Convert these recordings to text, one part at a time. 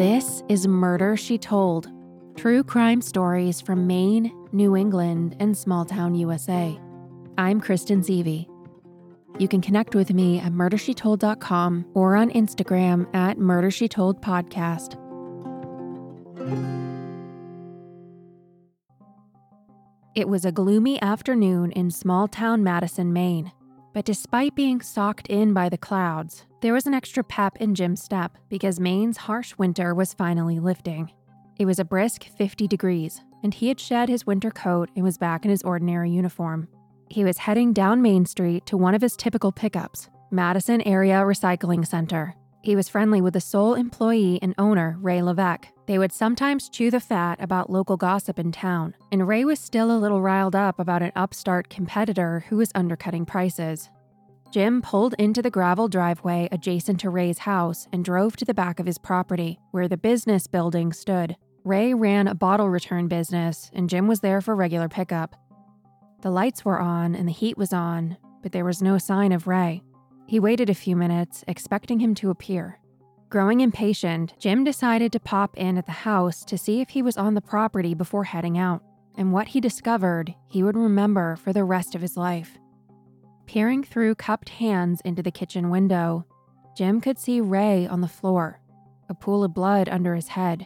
This is Murder She Told true crime stories from Maine, New England, and small town USA. I'm Kristen Seavey. You can connect with me at murdershetold.com or on Instagram at murdershetoldpodcast. It was a gloomy afternoon in small town Madison, Maine. But despite being socked in by the clouds, there was an extra pep in Jim's step because Maine's harsh winter was finally lifting. It was a brisk 50 degrees, and he had shed his winter coat and was back in his ordinary uniform. He was heading down Main Street to one of his typical pickups, Madison Area Recycling Center. He was friendly with the sole employee and owner, Ray Levesque. They would sometimes chew the fat about local gossip in town, and Ray was still a little riled up about an upstart competitor who was undercutting prices. Jim pulled into the gravel driveway adjacent to Ray's house and drove to the back of his property, where the business building stood. Ray ran a bottle return business, and Jim was there for regular pickup. The lights were on and the heat was on, but there was no sign of Ray. He waited a few minutes, expecting him to appear. Growing impatient, Jim decided to pop in at the house to see if he was on the property before heading out, and what he discovered he would remember for the rest of his life. Peering through cupped hands into the kitchen window, Jim could see Ray on the floor, a pool of blood under his head.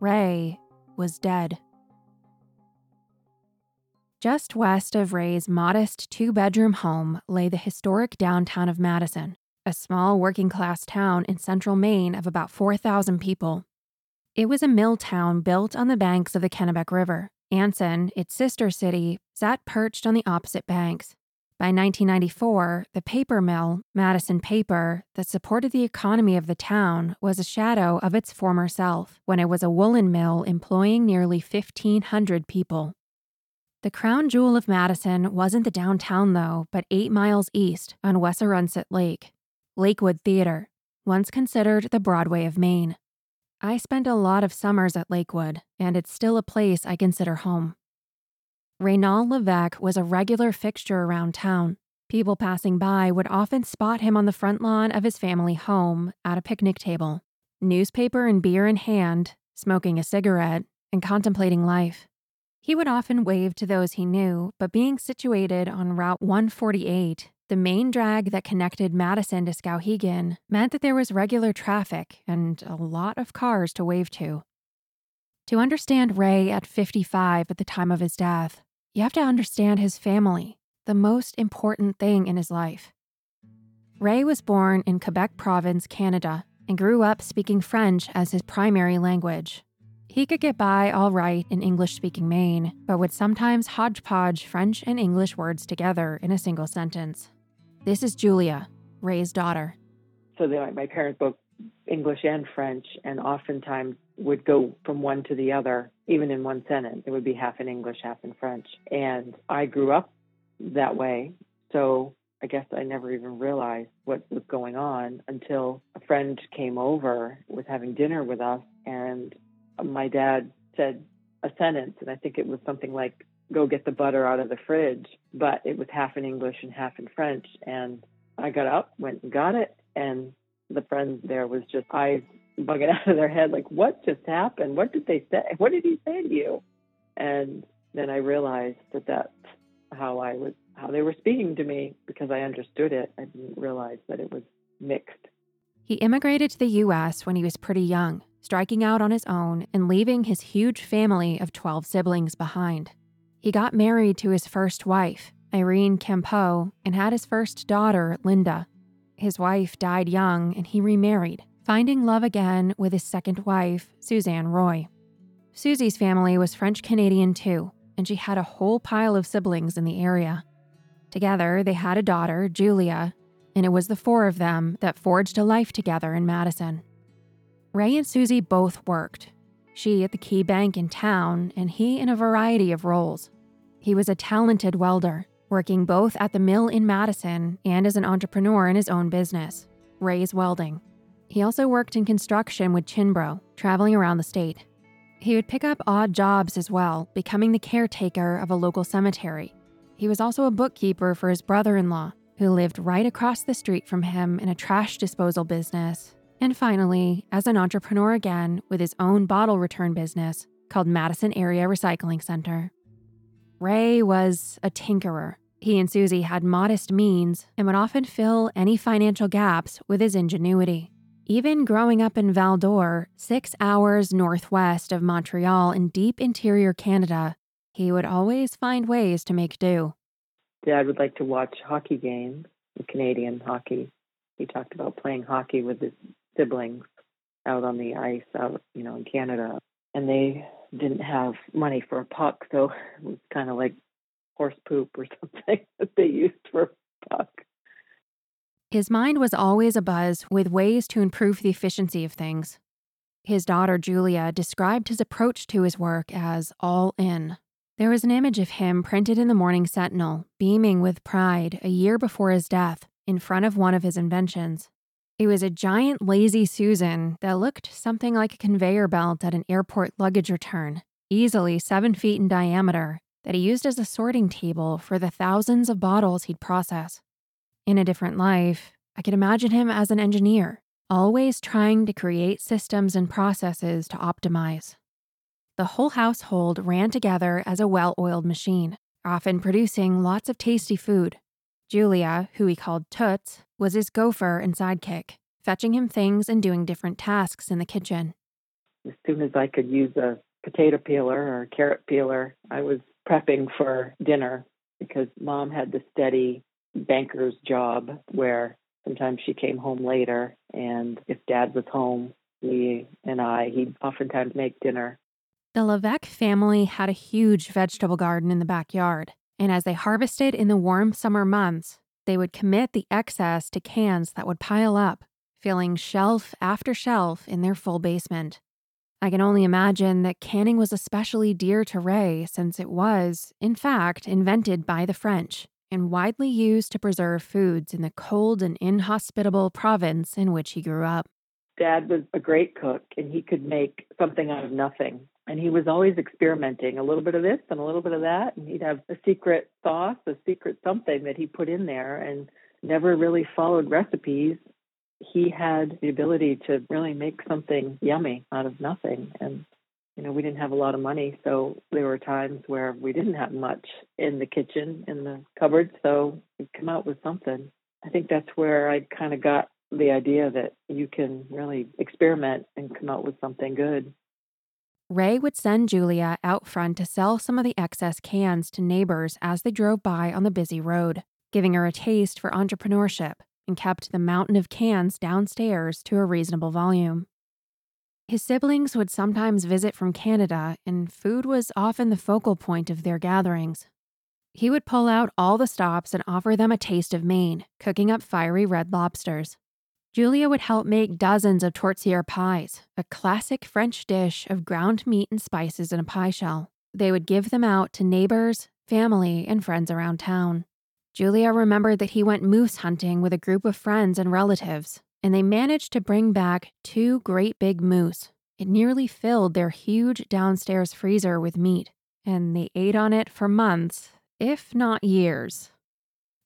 Ray was dead. Just west of Ray's modest two bedroom home lay the historic downtown of Madison, a small working class town in central Maine of about 4,000 people. It was a mill town built on the banks of the Kennebec River. Anson, its sister city, sat perched on the opposite banks. By 1994, the paper mill, Madison Paper, that supported the economy of the town was a shadow of its former self when it was a woolen mill employing nearly 1,500 people. The crown jewel of Madison wasn't the downtown, though, but eight miles east on Wesserunsett Lake. Lakewood Theater, once considered the Broadway of Maine. I spent a lot of summers at Lakewood, and it's still a place I consider home. Reynald Levesque was a regular fixture around town. People passing by would often spot him on the front lawn of his family home at a picnic table, newspaper and beer in hand, smoking a cigarette, and contemplating life. He would often wave to those he knew, but being situated on Route 148, the main drag that connected Madison to Skowhegan, meant that there was regular traffic and a lot of cars to wave to. To understand Ray at 55 at the time of his death, you have to understand his family, the most important thing in his life. Ray was born in Quebec Province, Canada, and grew up speaking French as his primary language. He could get by all right in English speaking Maine, but would sometimes hodgepodge French and English words together in a single sentence. This is Julia, Ray's daughter. So they, my parents spoke English and French, and oftentimes would go from one to the other, even in one sentence. It would be half in English, half in French. And I grew up that way. So I guess I never even realized what was going on until a friend came over, was having dinner with us, and my dad said a sentence, and I think it was something like, go get the butter out of the fridge, but it was half in English and half in French. And I got up, went and got it, and the friend there was just eyes bugging out of their head, like, what just happened? What did they say? What did he say to you? And then I realized that that's how I was, how they were speaking to me because I understood it. I didn't realize that it was mixed. He immigrated to the U.S. when he was pretty young, striking out on his own and leaving his huge family of 12 siblings behind. He got married to his first wife, Irene Campeau, and had his first daughter, Linda. His wife died young and he remarried, finding love again with his second wife, Suzanne Roy. Susie's family was French Canadian too, and she had a whole pile of siblings in the area. Together, they had a daughter, Julia, and it was the four of them that forged a life together in Madison. Ray and Susie both worked, she at the key bank in town, and he in a variety of roles. He was a talented welder, working both at the mill in Madison and as an entrepreneur in his own business, Ray's Welding. He also worked in construction with Cianbro, traveling around the state. He would pick up odd jobs as well, becoming the caretaker of a local cemetery. He was also a bookkeeper for his brother in law, who lived right across the street from him in a trash disposal business. And finally, as an entrepreneur again with his own bottle return business called Madison Area Recycling Center. Ray was a tinkerer. He and Susie had modest means and would often fill any financial gaps with his ingenuity. Even growing up in Val d'Or, six hours northwest of Montreal in deep interior Canada, he would always find ways to make do. Dad would like to watch hockey games, Canadian hockey. He talked about playing hockey with his siblings out on the ice out, you know, in Canada. And they didn't have money for a puck, so it was kind of like horse poop or something that they used for a puck. His mind was always abuzz with ways to improve the efficiency of things. His daughter Julia described his approach to his work as all in. There was an image of him printed in the Morning Sentinel, beaming with pride a year before his death in front of one of his inventions. It was a giant lazy Susan that looked something like a conveyor belt at an airport luggage return, easily seven feet in diameter, that he used as a sorting table for the thousands of bottles he'd process. In a different life, I could imagine him as an engineer, always trying to create systems and processes to optimize. The whole household ran together as a well oiled machine, often producing lots of tasty food. Julia, who he called Toots, was his gopher and sidekick, fetching him things and doing different tasks in the kitchen. As soon as I could use a potato peeler or a carrot peeler, I was prepping for dinner because mom had the steady banker's job where sometimes she came home later and if dad was home he and i he'd oftentimes make dinner the levesque family had a huge vegetable garden in the backyard and as they harvested in the warm summer months they would commit the excess to cans that would pile up filling shelf after shelf in their full basement I can only imagine that canning was especially dear to Ray since it was, in fact, invented by the French and widely used to preserve foods in the cold and inhospitable province in which he grew up. Dad was a great cook and he could make something out of nothing. And he was always experimenting a little bit of this and a little bit of that. And he'd have a secret sauce, a secret something that he put in there and never really followed recipes he had the ability to really make something yummy out of nothing. And, you know, we didn't have a lot of money, so there were times where we didn't have much in the kitchen, in the cupboard, so we'd come out with something. I think that's where I kind of got the idea that you can really experiment and come out with something good. Ray would send Julia out front to sell some of the excess cans to neighbors as they drove by on the busy road, giving her a taste for entrepreneurship and kept the mountain of cans downstairs to a reasonable volume. His siblings would sometimes visit from Canada, and food was often the focal point of their gatherings. He would pull out all the stops and offer them a taste of Maine, cooking up fiery red lobsters. Julia would help make dozens of tourtière pies, a classic French dish of ground meat and spices in a pie shell. They would give them out to neighbors, family, and friends around town. Julia remembered that he went moose hunting with a group of friends and relatives, and they managed to bring back two great big moose. It nearly filled their huge downstairs freezer with meat, and they ate on it for months, if not years.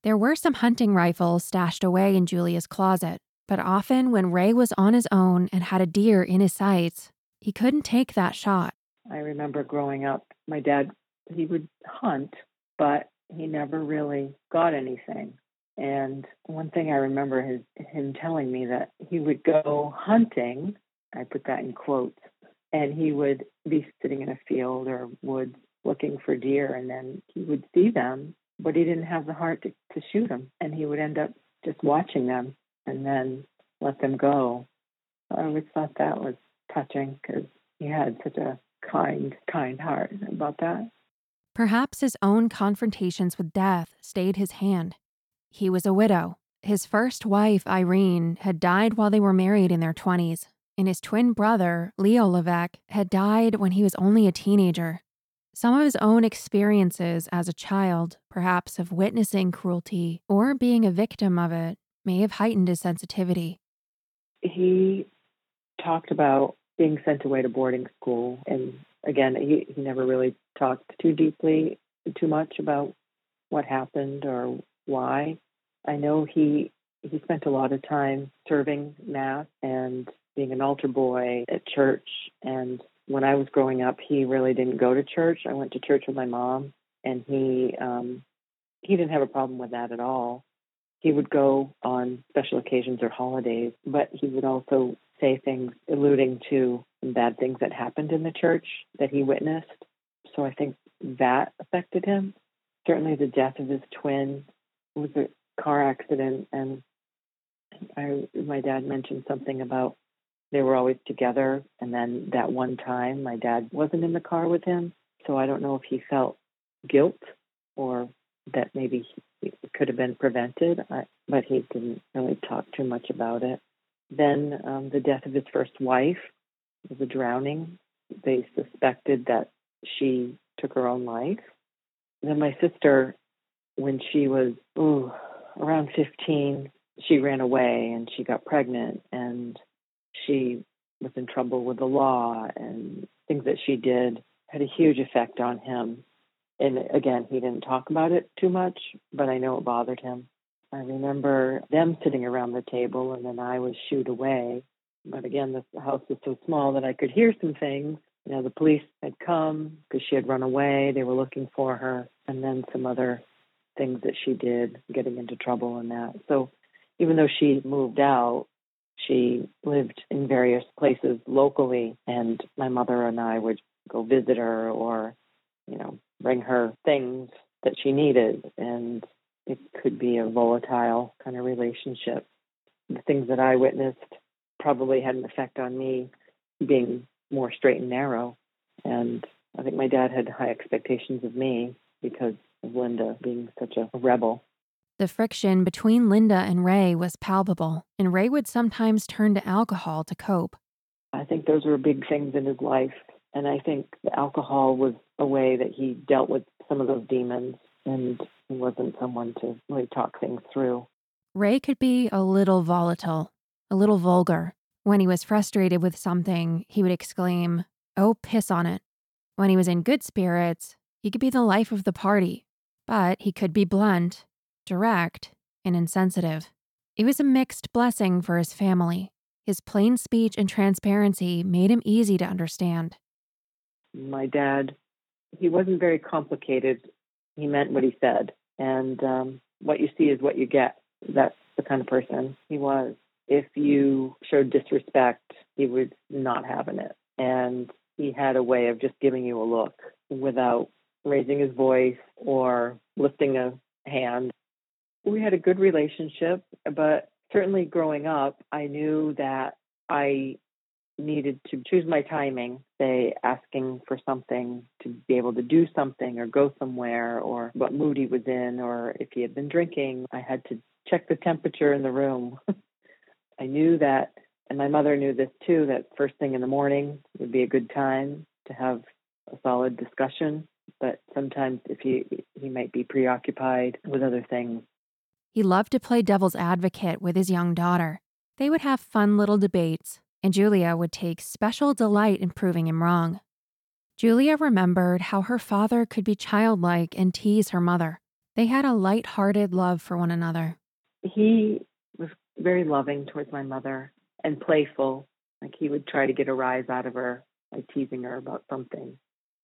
There were some hunting rifles stashed away in Julia's closet, but often when Ray was on his own and had a deer in his sights, he couldn't take that shot. I remember growing up, my dad, he would hunt, but he never really got anything. And one thing I remember is him telling me that he would go hunting, I put that in quotes, and he would be sitting in a field or woods looking for deer, and then he would see them, but he didn't have the heart to, to shoot them, and he would end up just watching them and then let them go. I always thought that was touching because he had such a kind, kind heart about that. Perhaps his own confrontations with death stayed his hand. He was a widow. His first wife, Irene, had died while they were married in their 20s, and his twin brother, Leo Levesque, had died when he was only a teenager. Some of his own experiences as a child, perhaps of witnessing cruelty or being a victim of it, may have heightened his sensitivity. He talked about being sent away to boarding school, and again, he, he never really talked too deeply, too much about what happened or why. I know he he spent a lot of time serving mass and being an altar boy at church. And when I was growing up, he really didn't go to church. I went to church with my mom, and he um, he didn't have a problem with that at all. He would go on special occasions or holidays, but he would also say things alluding to bad things that happened in the church that he witnessed. So I think that affected him. Certainly, the death of his twin was a car accident, and I, my dad mentioned something about they were always together, and then that one time my dad wasn't in the car with him. So I don't know if he felt guilt or that maybe could have been prevented, but he didn't really talk too much about it. Then um, the death of his first wife was a drowning. They suspected that she took her own life. then my sister, when she was ooh, around 15, she ran away and she got pregnant and she was in trouble with the law and things that she did had a huge effect on him. And again, he didn't talk about it too much, but I know it bothered him. I remember them sitting around the table, and then I was shooed away. But again, the house was so small that I could hear some things. You know, the police had come because she had run away. They were looking for her, and then some other things that she did, getting into trouble and that. So even though she moved out, she lived in various places locally, and my mother and I would go visit her or, you know, bring her things that she needed. And it could be a volatile kind of relationship. The things that I witnessed probably had an effect on me being more straight and narrow. And I think my dad had high expectations of me because of Linda being such a rebel. The friction between Linda and Ray was palpable, and Ray would sometimes turn to alcohol to cope. I think those were big things in his life. And I think the alcohol was a way that he dealt with some of those demons. And he wasn't someone to really talk things through. Ray could be a little volatile, a little vulgar. When he was frustrated with something, he would exclaim, Oh, piss on it. When he was in good spirits, he could be the life of the party, but he could be blunt, direct, and insensitive. It was a mixed blessing for his family. His plain speech and transparency made him easy to understand. My dad, he wasn't very complicated. He meant what he said and um, what you see is what you get. That's the kind of person he was. If you showed disrespect, he was not having it. And he had a way of just giving you a look without raising his voice or lifting a hand. We had a good relationship, but certainly growing up, I knew that I needed to choose my timing, say asking for something to be able to do something or go somewhere or what mood he was in or if he had been drinking, I had to check the temperature in the room. I knew that, and my mother knew this too, that first thing in the morning would be a good time to have a solid discussion. But sometimes if he he might be preoccupied with other things. He loved to play devil's advocate with his young daughter. They would have fun little debates, and Julia would take special delight in proving him wrong. Julia remembered how her father could be childlike and tease her mother. They had a light-hearted love for one another. He was very loving towards my mother and playful. Like he would try to get a rise out of her. by teasing her about something.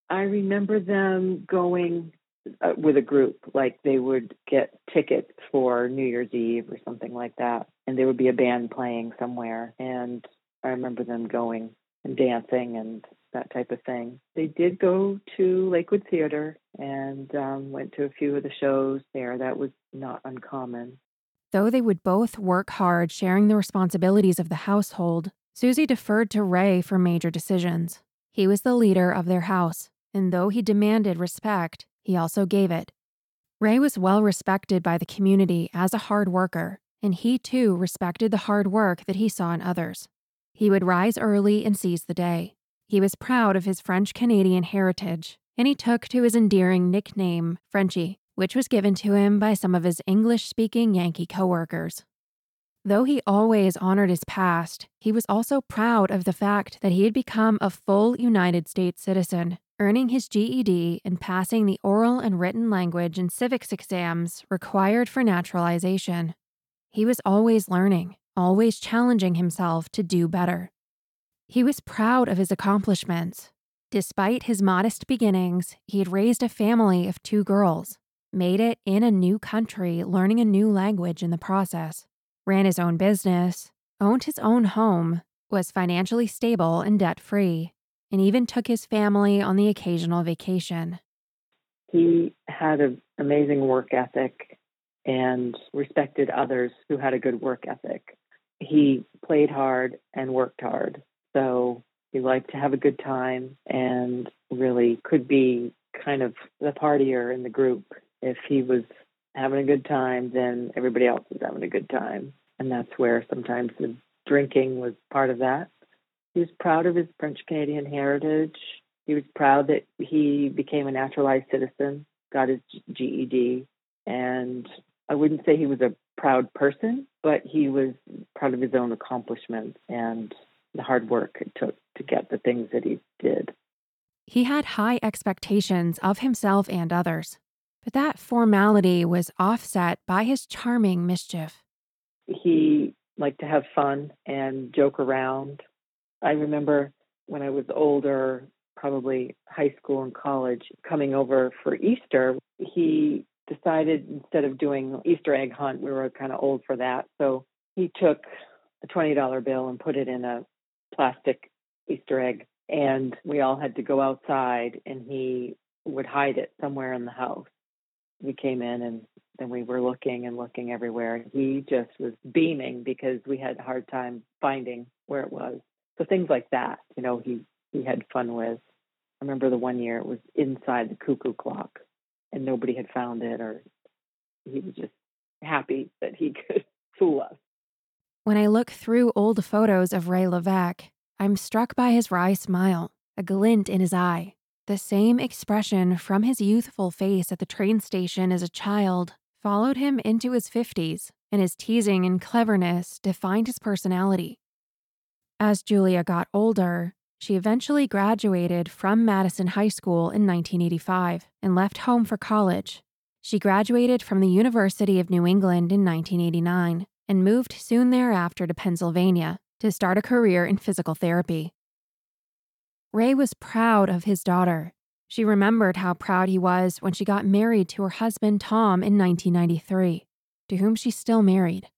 I remember them going uh, with a group, like they would get tickets for New Year's Eve or something like that, and there would be a band playing somewhere. And I remember them going and dancing and that type of thing. They did go to Lakewood Theater and um, went to a few of the shows there. That was not uncommon. Though they would both work hard sharing the responsibilities of the household, Susie deferred to Ray for major decisions. He was the leader of their house, and though he demanded respect, he also gave it. Ray was well respected by the community as a hard worker, and he too respected the hard work that he saw in others. He would rise early and seize the day. He was proud of his French Canadian heritage, and he took to his endearing nickname, Frenchie, which was given to him by some of his English speaking Yankee coworkers. Though he always honored his past, he was also proud of the fact that he had become a full United States citizen earning his GED and passing the oral and written language and civics exams required for naturalization. He was always learning, always challenging himself to do better. He was proud of his accomplishments. Despite his modest beginnings, he had raised a family of two girls, made it in a new country, learning a new language in the process, ran his own business, owned his own home, was financially stable and debt free, and even took his family on the occasional vacation. He had an amazing work ethic and respected others who had a good work ethic. He played hard and worked hard. So he liked to have a good time and really could be kind of the partier in the group. If he was having a good time, then everybody else was having a good time. And that's where sometimes the drinking was part of that. He was proud of his French Canadian heritage. He was proud that he became a naturalized citizen, got his GED, and I wouldn't say he was a proud person, but he was proud of his own accomplishments and the hard work it took to get the things that he did. He had high expectations of himself and others, but that formality was offset by his charming mischief. He liked to have fun and joke around I remember when I was older, probably high school and college, coming over for Easter, he decided instead of doing Easter egg hunt, we were kind of old for that. So he took a $20 bill and put it in a plastic Easter egg. And we all had to go outside and he would hide it somewhere in the house. We came in and then we were looking and looking everywhere. He just was beaming because we had a hard time finding where it was. So things like that, you know, he he had fun with. I remember the one year it was inside the cuckoo clock, and nobody had found it, or he was just happy that he could fool us. When I look through old photos of Ray Levesque, I'm struck by his wry smile, a glint in his eye, the same expression from his youthful face at the train station as a child followed him into his 50s, and his teasing and cleverness defined his personality. As Julia got older, she eventually graduated from Madison High School in 1985 and left home for college. She graduated from the University of New England in 1989 and moved soon thereafter to Pennsylvania to start a career in physical therapy. Ray was proud of his daughter. She remembered how proud he was when she got married to her husband Tom in 1993, to whom she still married.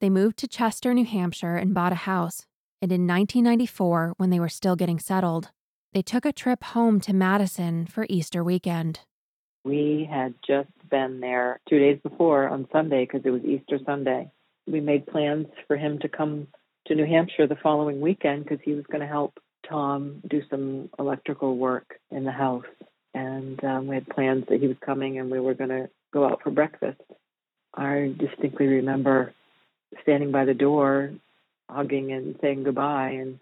They moved to Chester, New Hampshire and bought a house and in 1994, when they were still getting settled, they took a trip home to Madison for Easter weekend. We had just been there two days before on Sunday because it was Easter Sunday. We made plans for him to come to New Hampshire the following weekend because he was going to help Tom do some electrical work in the house. And um, we had plans that he was coming and we were going to go out for breakfast. I distinctly remember standing by the door hugging and saying goodbye and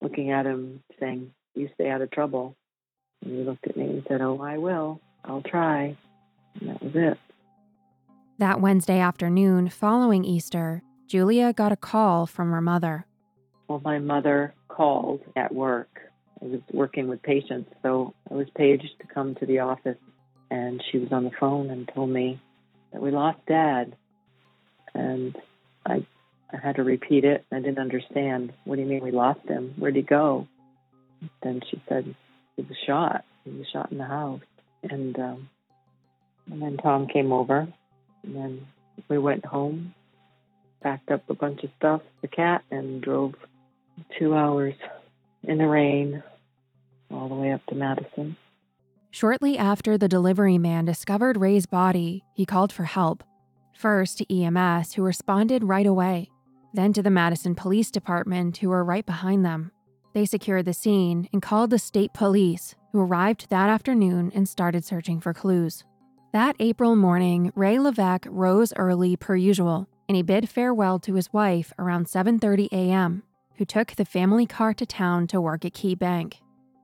looking at him saying, You stay out of trouble. And he looked at me and said, Oh, I will. I'll try. And that was it. That Wednesday afternoon, following Easter, Julia got a call from her mother. Well, my mother called at work. I was working with patients, so I was paged to come to the office, and she was on the phone and told me that we lost Dad. And I I had to repeat it. I didn't understand. What do you mean we lost him? Where'd he go? Then she said he was shot. He was shot in the house, and um, and then Tom came over, and then we went home, packed up a bunch of stuff, the cat, and drove two hours in the rain all the way up to Madison. Shortly after the delivery man discovered Ray's body, he called for help. First to EMS, who responded right away, then to the Madison Police Department, who were right behind them. They secured the scene and called the state police, who arrived that afternoon and started searching for clues. That April morning, Ray Levesque rose early per usual, and he bid farewell to his wife around 7:30 a.m., who took the family car to town to work at Key Bank.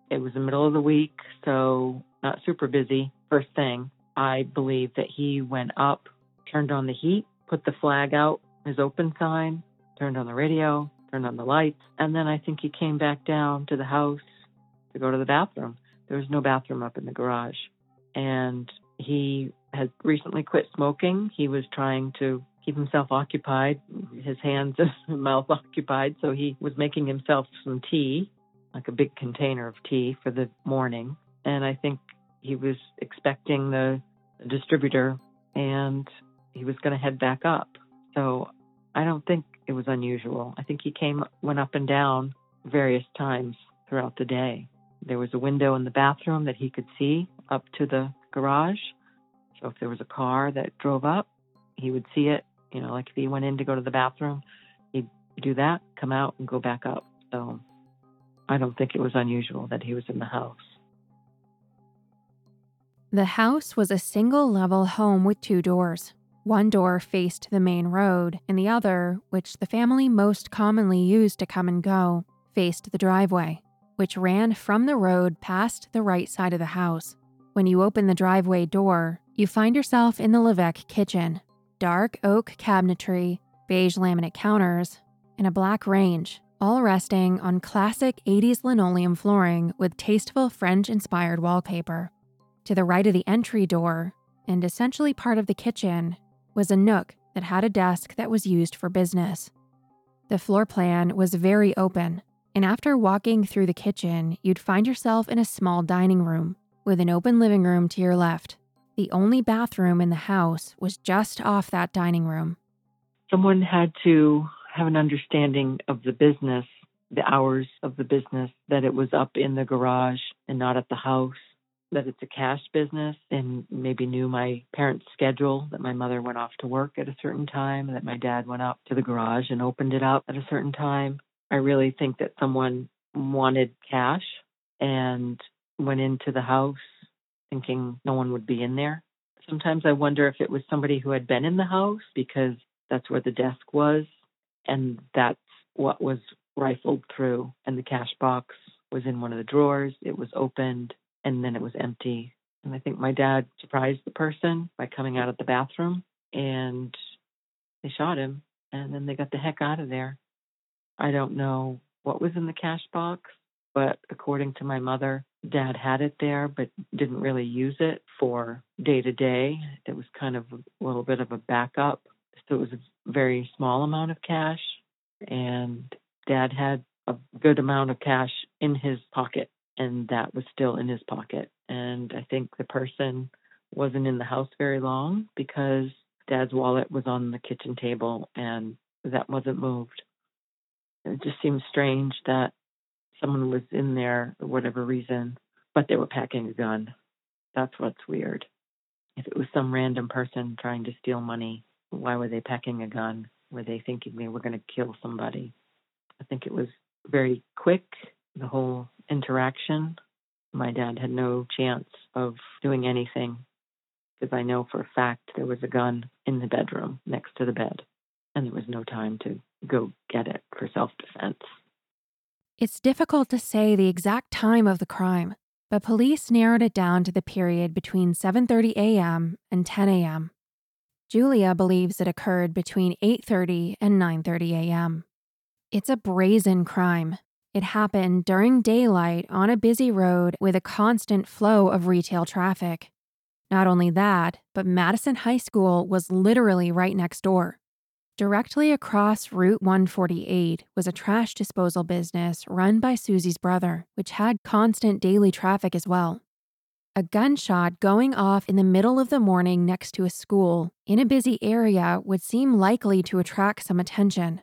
It was the middle of the week, so not super busy. First thing, I believe that he went up, turned on the heat, put the flag out, his open sign, turned on the radio, turned on the lights, and then I think he came back down to the house to go to the bathroom. There was no bathroom up in the garage. And he had recently quit smoking. He was trying to keep himself occupied, his hands and mouth occupied. So he was making himself some tea, like a big container of tea for the morning. And I think he was expecting the distributor and he was going to head back up. So I don't think it was unusual. I think he came, went up and down various times throughout the day. There was a window in the bathroom that he could see up to the garage. So if there was a car that drove up, he would see it. You know, like if he went in to go to the bathroom, he'd do that, come out, and go back up. So I don't think it was unusual that he was in the house. The house was a single level home with two doors. One door faced the main road, and the other, which the family most commonly used to come and go, faced the driveway, which ran from the road past the right side of the house. When you open the driveway door, you find yourself in the Levesque kitchen. Dark oak cabinetry, beige laminate counters, and a black range, all resting on classic 80s linoleum flooring with tasteful French inspired wallpaper. To the right of the entry door, and essentially part of the kitchen, was a nook that had a desk that was used for business. The floor plan was very open, and after walking through the kitchen, you'd find yourself in a small dining room with an open living room to your left. The only bathroom in the house was just off that dining room. Someone had to have an understanding of the business, the hours of the business, that it was up in the garage and not at the house, that it's a cash business, and maybe knew my parents' schedule, that my mother went off to work at a certain time, that my dad went out to the garage and opened it up at a certain time. I really think that someone wanted cash and went into the house thinking no one would be in there. Sometimes I wonder if it was somebody who had been in the house because that's where the desk was and that's what was rifled through and the cash box was in one of the drawers. It was opened and then it was empty. And I think my dad surprised the person by coming out of the bathroom and they shot him and then they got the heck out of there. I don't know what was in the cash box, but according to my mother, dad had it there but didn't really use it for day to day. It was kind of a little bit of a backup. So it was a very small amount of cash and dad had a good amount of cash in his pocket and that was still in his pocket. And I think the person wasn't in the house very long because dad's wallet was on the kitchen table and that wasn't moved. It just seems strange that someone was in there for whatever reason, but they were packing a gun. That's what's weird. If it was some random person trying to steal money, why were they packing a gun? Were they thinking they were going to kill somebody? I think it was very quick, the whole interaction. My dad had no chance of doing anything because I know for a fact there was a gun in the bedroom next to the bed, and there was no time to go get it for self defense. It's difficult to say the exact time of the crime, but police narrowed it down to the period between 7:30 a.m. and 10 a.m. Julia believes it occurred between 8:30 and 9:30 a.m. It's a brazen crime. It happened during daylight on a busy road with a constant flow of retail traffic. Not only that, but Madison High School was literally right next door. Directly across Route 148 was a trash disposal business run by Susie's brother, which had constant daily traffic as well. A gunshot going off in the middle of the morning next to a school in a busy area would seem likely to attract some attention,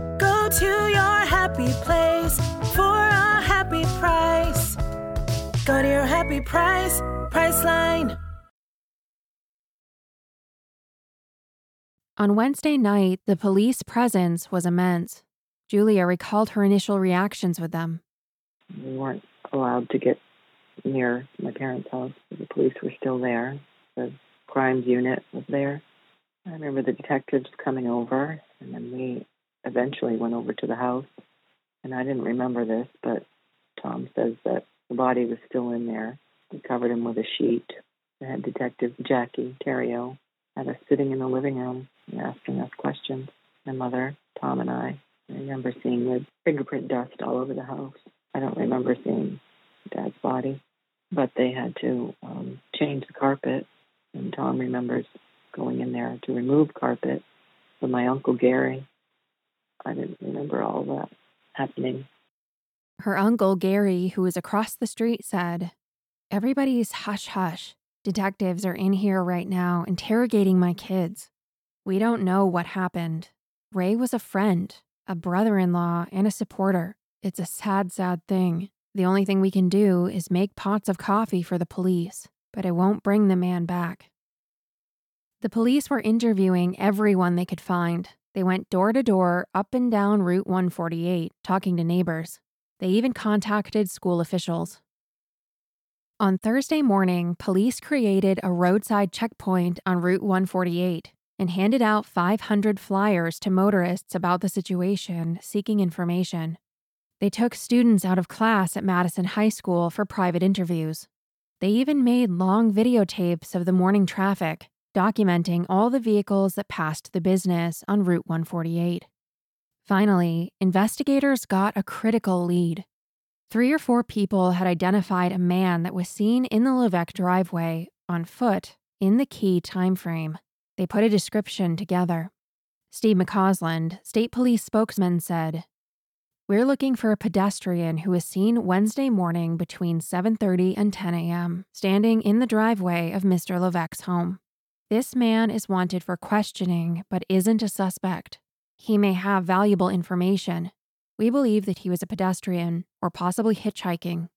Go to your happy place for a happy price. Go to your happy price, Priceline. On Wednesday night, the police presence was immense. Julia recalled her initial reactions with them. We weren't allowed to get near my parents' house. The police were still there. The crimes unit was there. I remember the detectives coming over, and then we eventually went over to the house. And I didn't remember this, but Tom says that the body was still in there. They covered him with a sheet. They had Detective Jackie Terrio had us sitting in the living room and asking us questions. My mother, Tom, and I. I remember seeing the fingerprint dust all over the house. I don't remember seeing Dad's body, but they had to um, change the carpet. And Tom remembers going in there to remove carpet with my uncle Gary. I didn't remember all that happening. Her uncle Gary, who was across the street, said, Everybody's hush hush. Detectives are in here right now interrogating my kids. We don't know what happened. Ray was a friend, a brother in law, and a supporter. It's a sad, sad thing. The only thing we can do is make pots of coffee for the police, but it won't bring the man back. The police were interviewing everyone they could find. They went door to door up and down Route 148, talking to neighbors. They even contacted school officials. On Thursday morning, police created a roadside checkpoint on Route 148 and handed out 500 flyers to motorists about the situation, seeking information. They took students out of class at Madison High School for private interviews. They even made long videotapes of the morning traffic, documenting all the vehicles that passed the business on Route 148. Finally, investigators got a critical lead. Three or four people had identified a man that was seen in the Levesque driveway on foot in the key time frame. They put a description together. Steve McCausland, state police spokesman, said, "We're looking for a pedestrian who was seen Wednesday morning between 7:30 and 10 a.m., standing in the driveway of Mr. Levesque's home. This man is wanted for questioning but isn't a suspect. He may have valuable information, we believe that he was a pedestrian or possibly hitchhiking.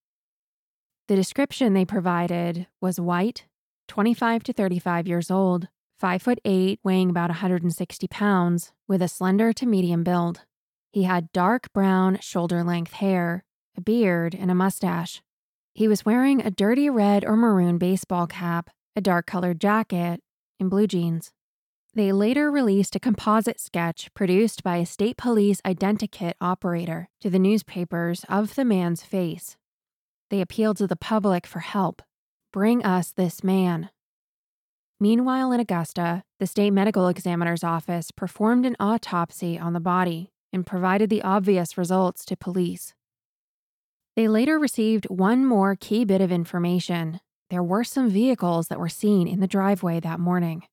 The description they provided was white, 25 to 35 years old, 5 foot 8, weighing about 160 pounds, with a slender to medium build. He had dark brown, shoulder length hair, a beard, and a mustache. He was wearing a dirty red or maroon baseball cap, a dark colored jacket, and blue jeans. They later released a composite sketch produced by a state police identikit operator to the newspapers of the man's face. They appealed to the public for help. Bring us this man. Meanwhile, in Augusta, the state medical examiner's office performed an autopsy on the body and provided the obvious results to police. They later received one more key bit of information. There were some vehicles that were seen in the driveway that morning.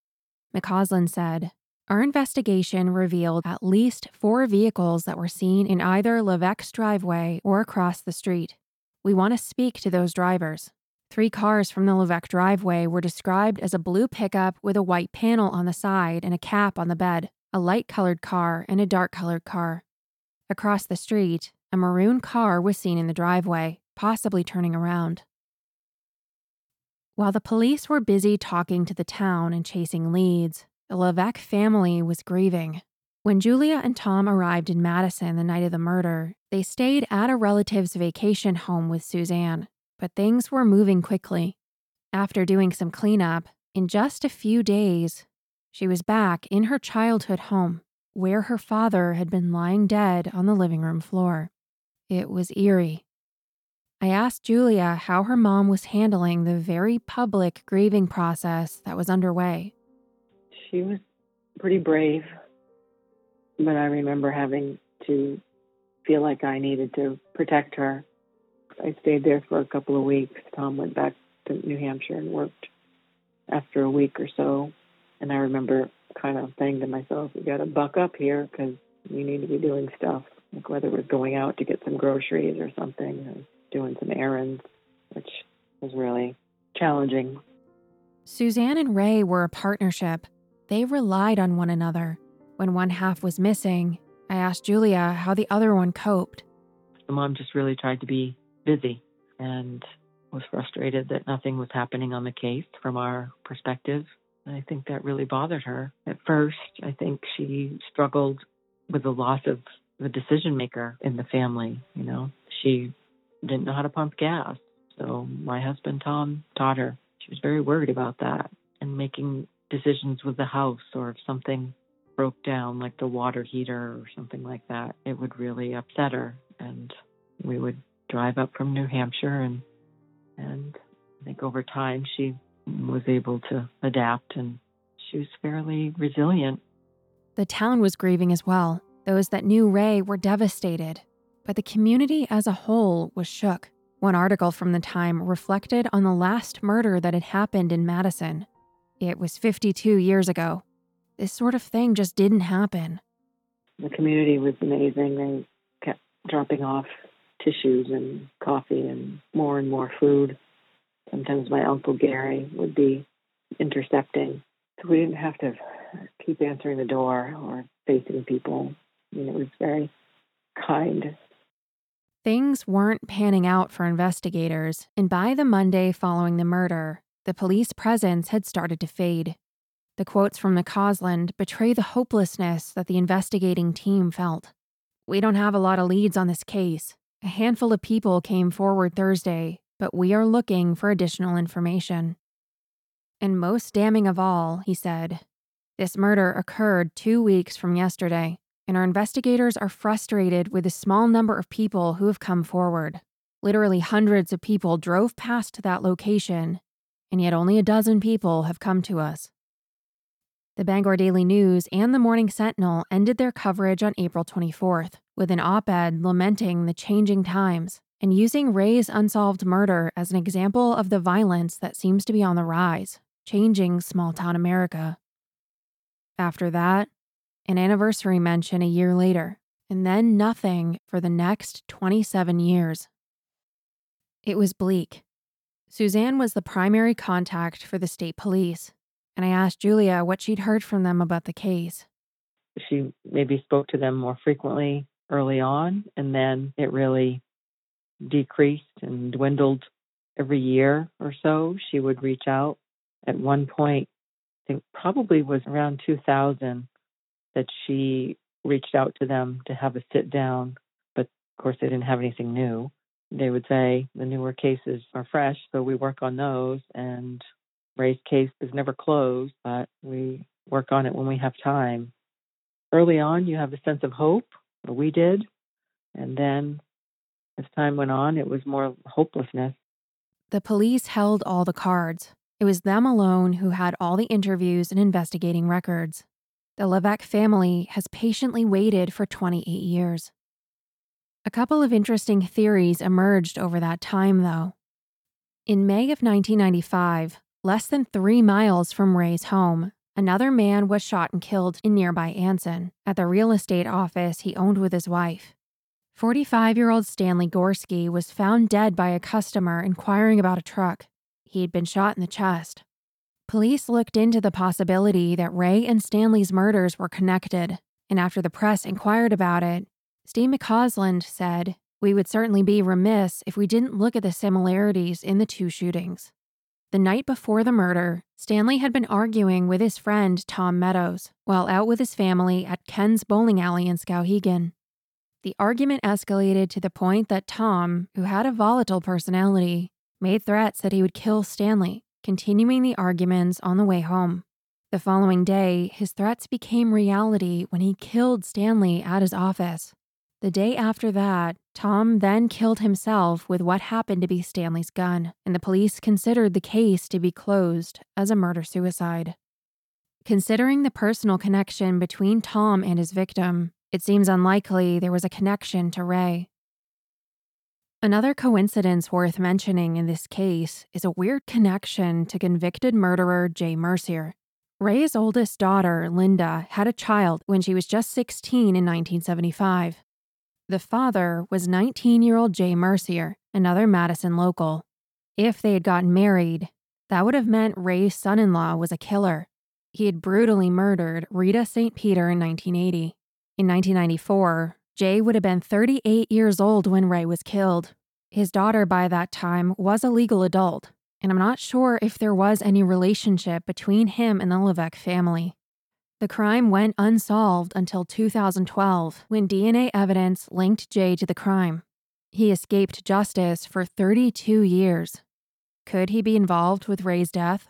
McCausland said, Our investigation revealed at least four vehicles that were seen in either Levesque's driveway or across the street. We want to speak to those drivers. Three cars from the Levesque driveway were described as a blue pickup with a white panel on the side and a cap on the bed, a light colored car, and a dark colored car. Across the street, a maroon car was seen in the driveway, possibly turning around. While the police were busy talking to the town and chasing leads, the Levesque family was grieving. When Julia and Tom arrived in Madison the night of the murder, they stayed at a relative's vacation home with Suzanne, but things were moving quickly. After doing some cleanup, in just a few days, she was back in her childhood home. where her father had been lying dead on the living room floor. It was eerie. I asked Julia how her mom was handling the very public grieving process that was underway. She was pretty brave, but I remember having to feel like I needed to protect her. I stayed there for a couple of weeks. Tom went back to New Hampshire and worked after a week or so. And I remember kind of saying to myself, "We got to buck up here because we need to be doing stuff, like whether we're going out to get some groceries or something, doing some errands, which was really challenging." Suzanne and Ray were a partnership. They relied on one another. When one half was missing, I asked Julia how the other one coped. The mom just really tried to be busy and was frustrated that nothing was happening on the case from our perspective. And I think that really bothered her. At first, I think she struggled with the loss of the decision maker in the family. You know, she didn't know how to pump gas. So my husband, Tom, taught her. She was very worried about that and making decisions with the house or if something broke down, like the water heater or something like that, it would really upset her. And we would drive up from New Hampshire and and I think over time she was able to adapt and she was fairly resilient. The town was grieving as well. Those that knew Ray were devastated, but the community as a whole was shook. One article from the time reflected on the last murder that had happened in Madison. It was 52 years ago. This sort of thing just didn't happen. The community was amazing. They kept dropping off tissues and coffee and more and more food. Sometimes my uncle Gary would be intercepting. So we didn't have to keep answering the door or facing people. I mean, it was very kind. Things weren't panning out for investigators, and by the Monday following the murder, the police presence had started to fade. The quotes from McCausland betray the hopelessness that the investigating team felt. We don't have a lot of leads on this case. A handful of people came forward Thursday, but we are looking for additional information. And most damning of all, he said, this murder occurred two weeks from yesterday, and our investigators are frustrated with the small number of people who have come forward. Literally hundreds of people drove past that location, and yet only a dozen people have come to us. The Bangor Daily News and the Morning Sentinel ended their coverage on April 24th with an op ed lamenting the changing times and using Ray's unsolved murder as an example of the violence that seems to be on the rise, changing small town America. After that, an anniversary mention a year later, and then nothing for the next 27 years. It was bleak. Suzanne was the primary contact for the state police, and I asked Julia what she'd heard from them about the case. She maybe spoke to them more frequently early on, and then it really decreased and dwindled every year or so. She would reach out. At one point, I think probably was around 2000 that she reached out to them to have a sit down, but of course they didn't have anything new. They would say the newer cases are fresh, so we work on those and Ray's case is never closed, but we work on it when we have time. Early on, you have a sense of hope, we did, and then as time went on, it was more hopelessness. The police held all the cards. It was them alone who had all the interviews and investigating records. The Levesque family has patiently waited for 28 years. A couple of interesting theories emerged over that time, though. In May of 1995, Less than three miles from Ray's home, another man was shot and killed in nearby Anson at the real estate office he owned with his wife. 45 year old Stanley Gorski was found dead by a customer inquiring about a truck. He had been shot in the chest. Police looked into the possibility that Ray and Stanley's murders were connected, and after the press inquired about it, Steve McCausland said, We would certainly be remiss if we didn't look at the similarities in the two shootings. The night before the murder, Stanley had been arguing with his friend Tom Meadows while out with his family at Ken's bowling alley in Skowhegan. The argument escalated to the point that Tom, who had a volatile personality, made threats that he would kill Stanley, continuing the arguments on the way home. The following day, his threats became reality when he killed Stanley at his office. The day after that, Tom then killed himself with what happened to be Stanley's gun, and the police considered the case to be closed as a murder suicide. Considering the personal connection between Tom and his victim, it seems unlikely there was a connection to Ray. Another coincidence worth mentioning in this case is a weird connection to convicted murderer Jay Mercier. Ray's oldest daughter, Linda, had a child when she was just 16 in 1975. The father was 19 year old Jay Mercier, another Madison local. If they had gotten married, that would have meant Ray's son in law was a killer he had brutally murdered Rita St. Peter in 1980. In 1994, Jay would have been 38 years old when Ray was killed. His daughter by that time was a legal adult, and I'm not sure if there was any relationship between him and the Levesque family. The crime went unsolved until 2012 when DNA evidence linked Jay to the crime. He escaped justice for 32 years. Could he be involved with Ray's death?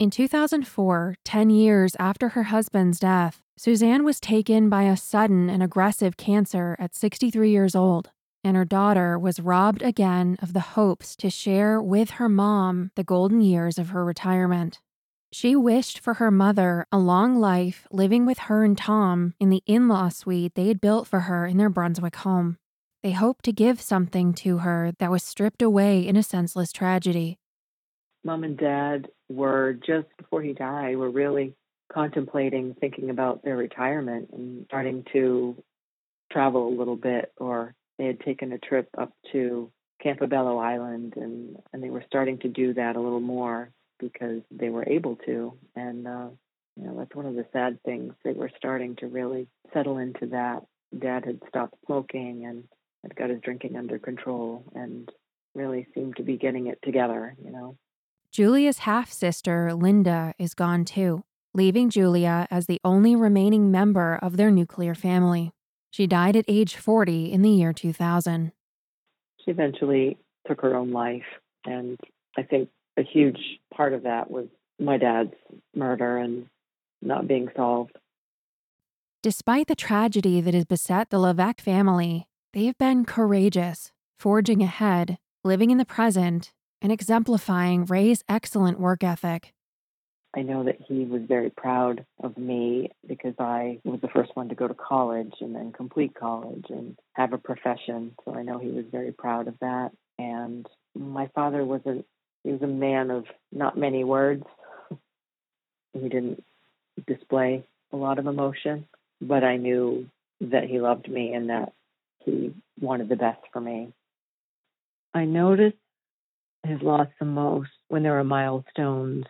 In 2004, 10 years after her husband's death, Suzanne was taken by a sudden and aggressive cancer at 63 years old, and her daughter was robbed again of the hopes to share with her mom the golden years of her retirement. She wished for her mother a long life living with her and Tom in the in law suite they had built for her in their Brunswick home. They hoped to give something to her that was stripped away in a senseless tragedy mom and dad were just before he died were really contemplating thinking about their retirement and starting to travel a little bit or they had taken a trip up to Campobello Island and and they were starting to do that a little more because they were able to. And uh you know that's one of the sad things. They were starting to really settle into that. Dad had stopped smoking and had got his drinking under control and really seemed to be getting it together you know? Julia's half sister, Linda, is gone too, leaving Julia as the only remaining member of their nuclear family. She died at age 40 in the year 2000. She eventually took her own life, and I think a huge part of that was my dad's murder and not being solved. Despite the tragedy that has beset the Levesque family, they have been courageous, forging ahead, living in the present, and exemplifying Ray's excellent work ethic. I know that he was very proud of me because I was the first one to go to college and then complete college and have a profession. So I know he was very proud of that. And my father was a he was a man of not many words. he didn't display a lot of emotion, but I knew that he loved me and that he wanted the best for me. I noticed has lost the most when there are milestones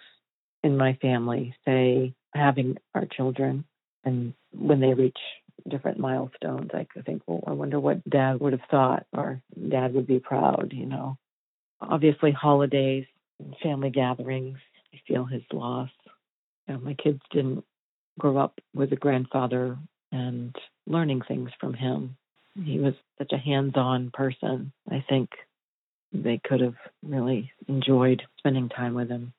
in my family, say having our children, and when they reach different milestones, I could think, well, I wonder what dad would have thought or dad would be proud, you know. Obviously, holidays, family gatherings, I feel his loss. You know, my kids didn't grow up with a grandfather and learning things from him. He was such a hands on person. I think they could have really enjoyed spending time with him.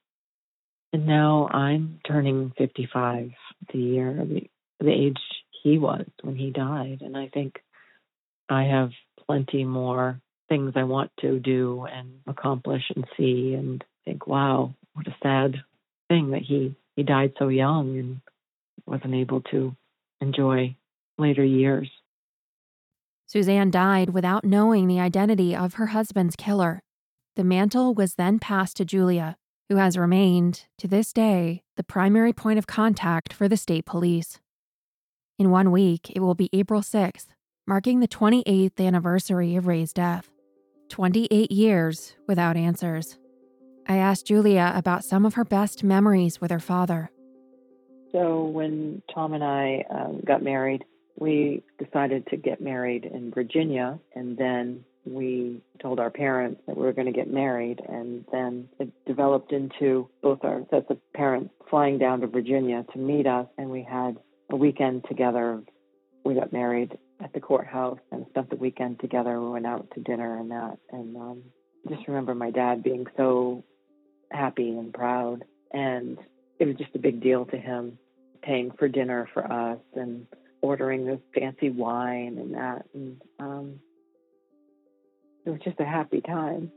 And now I'm turning 55, the year, the, the age he was when he died. And I think I have plenty more things I want to do and accomplish and see and think, wow, what a sad thing that he, he died so young and wasn't able to enjoy later years. Suzanne died without knowing the identity of her husband's killer. The mantle was then passed to Julia, who has remained, to this day, the primary point of contact for the state police. In one week, it will be April 6th, marking the 28th anniversary of Ray's death. 28 years without answers. I asked Julia about some of her best memories with her father. So, when Tom and I um, got married, we decided to get married in Virginia, and then we told our parents that we were going to get married, and then it developed into both our sets of parents flying down to Virginia to meet us, and we had a weekend together. We got married at the courthouse and spent the weekend together. We went out to dinner and that, and um, just remember my dad being so happy and proud, and it was just a big deal to him paying for dinner for us and ordering this fancy wine and that. And um, it was just a happy time.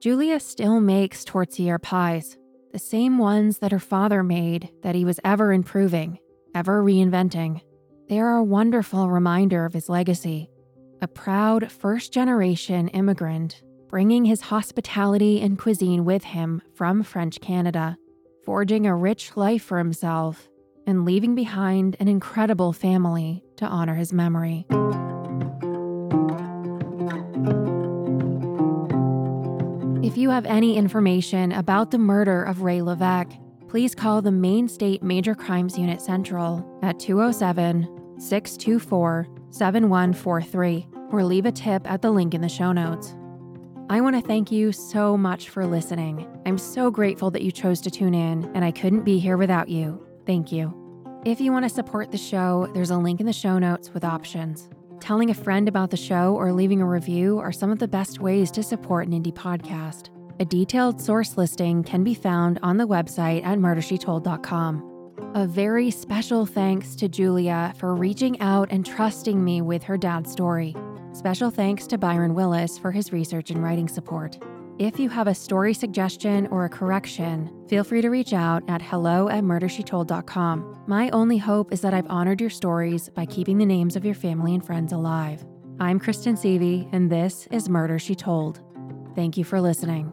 Julia still makes tortilla pies, the same ones that her father made that he was ever improving, ever reinventing. They are a wonderful reminder of his legacy. A proud first generation immigrant bringing his hospitality and cuisine with him from French Canada, forging a rich life for himself, and leaving behind an incredible family to honor his memory. If you have any information about the murder of Ray Levesque, please call the Maine State Major Crimes Unit Central at 207 624 7143 or leave a tip at the link in the show notes. I want to thank you so much for listening. I'm so grateful that you chose to tune in, and I couldn't be here without you. Thank you. If you want to support the show, there's a link in the show notes with options. Telling a friend about the show or leaving a review are some of the best ways to support an indie podcast. A detailed source listing can be found on the website at murdershetold.com. A very special thanks to Julia for reaching out and trusting me with her dad's story. Special thanks to Byron Willis for his research and writing support. If you have a story suggestion or a correction, feel free to reach out at hello at murdershetold.com. My only hope is that I've honored your stories by keeping the names of your family and friends alive. I'm Kristen Seavey, and this is Murder She Told. Thank you for listening.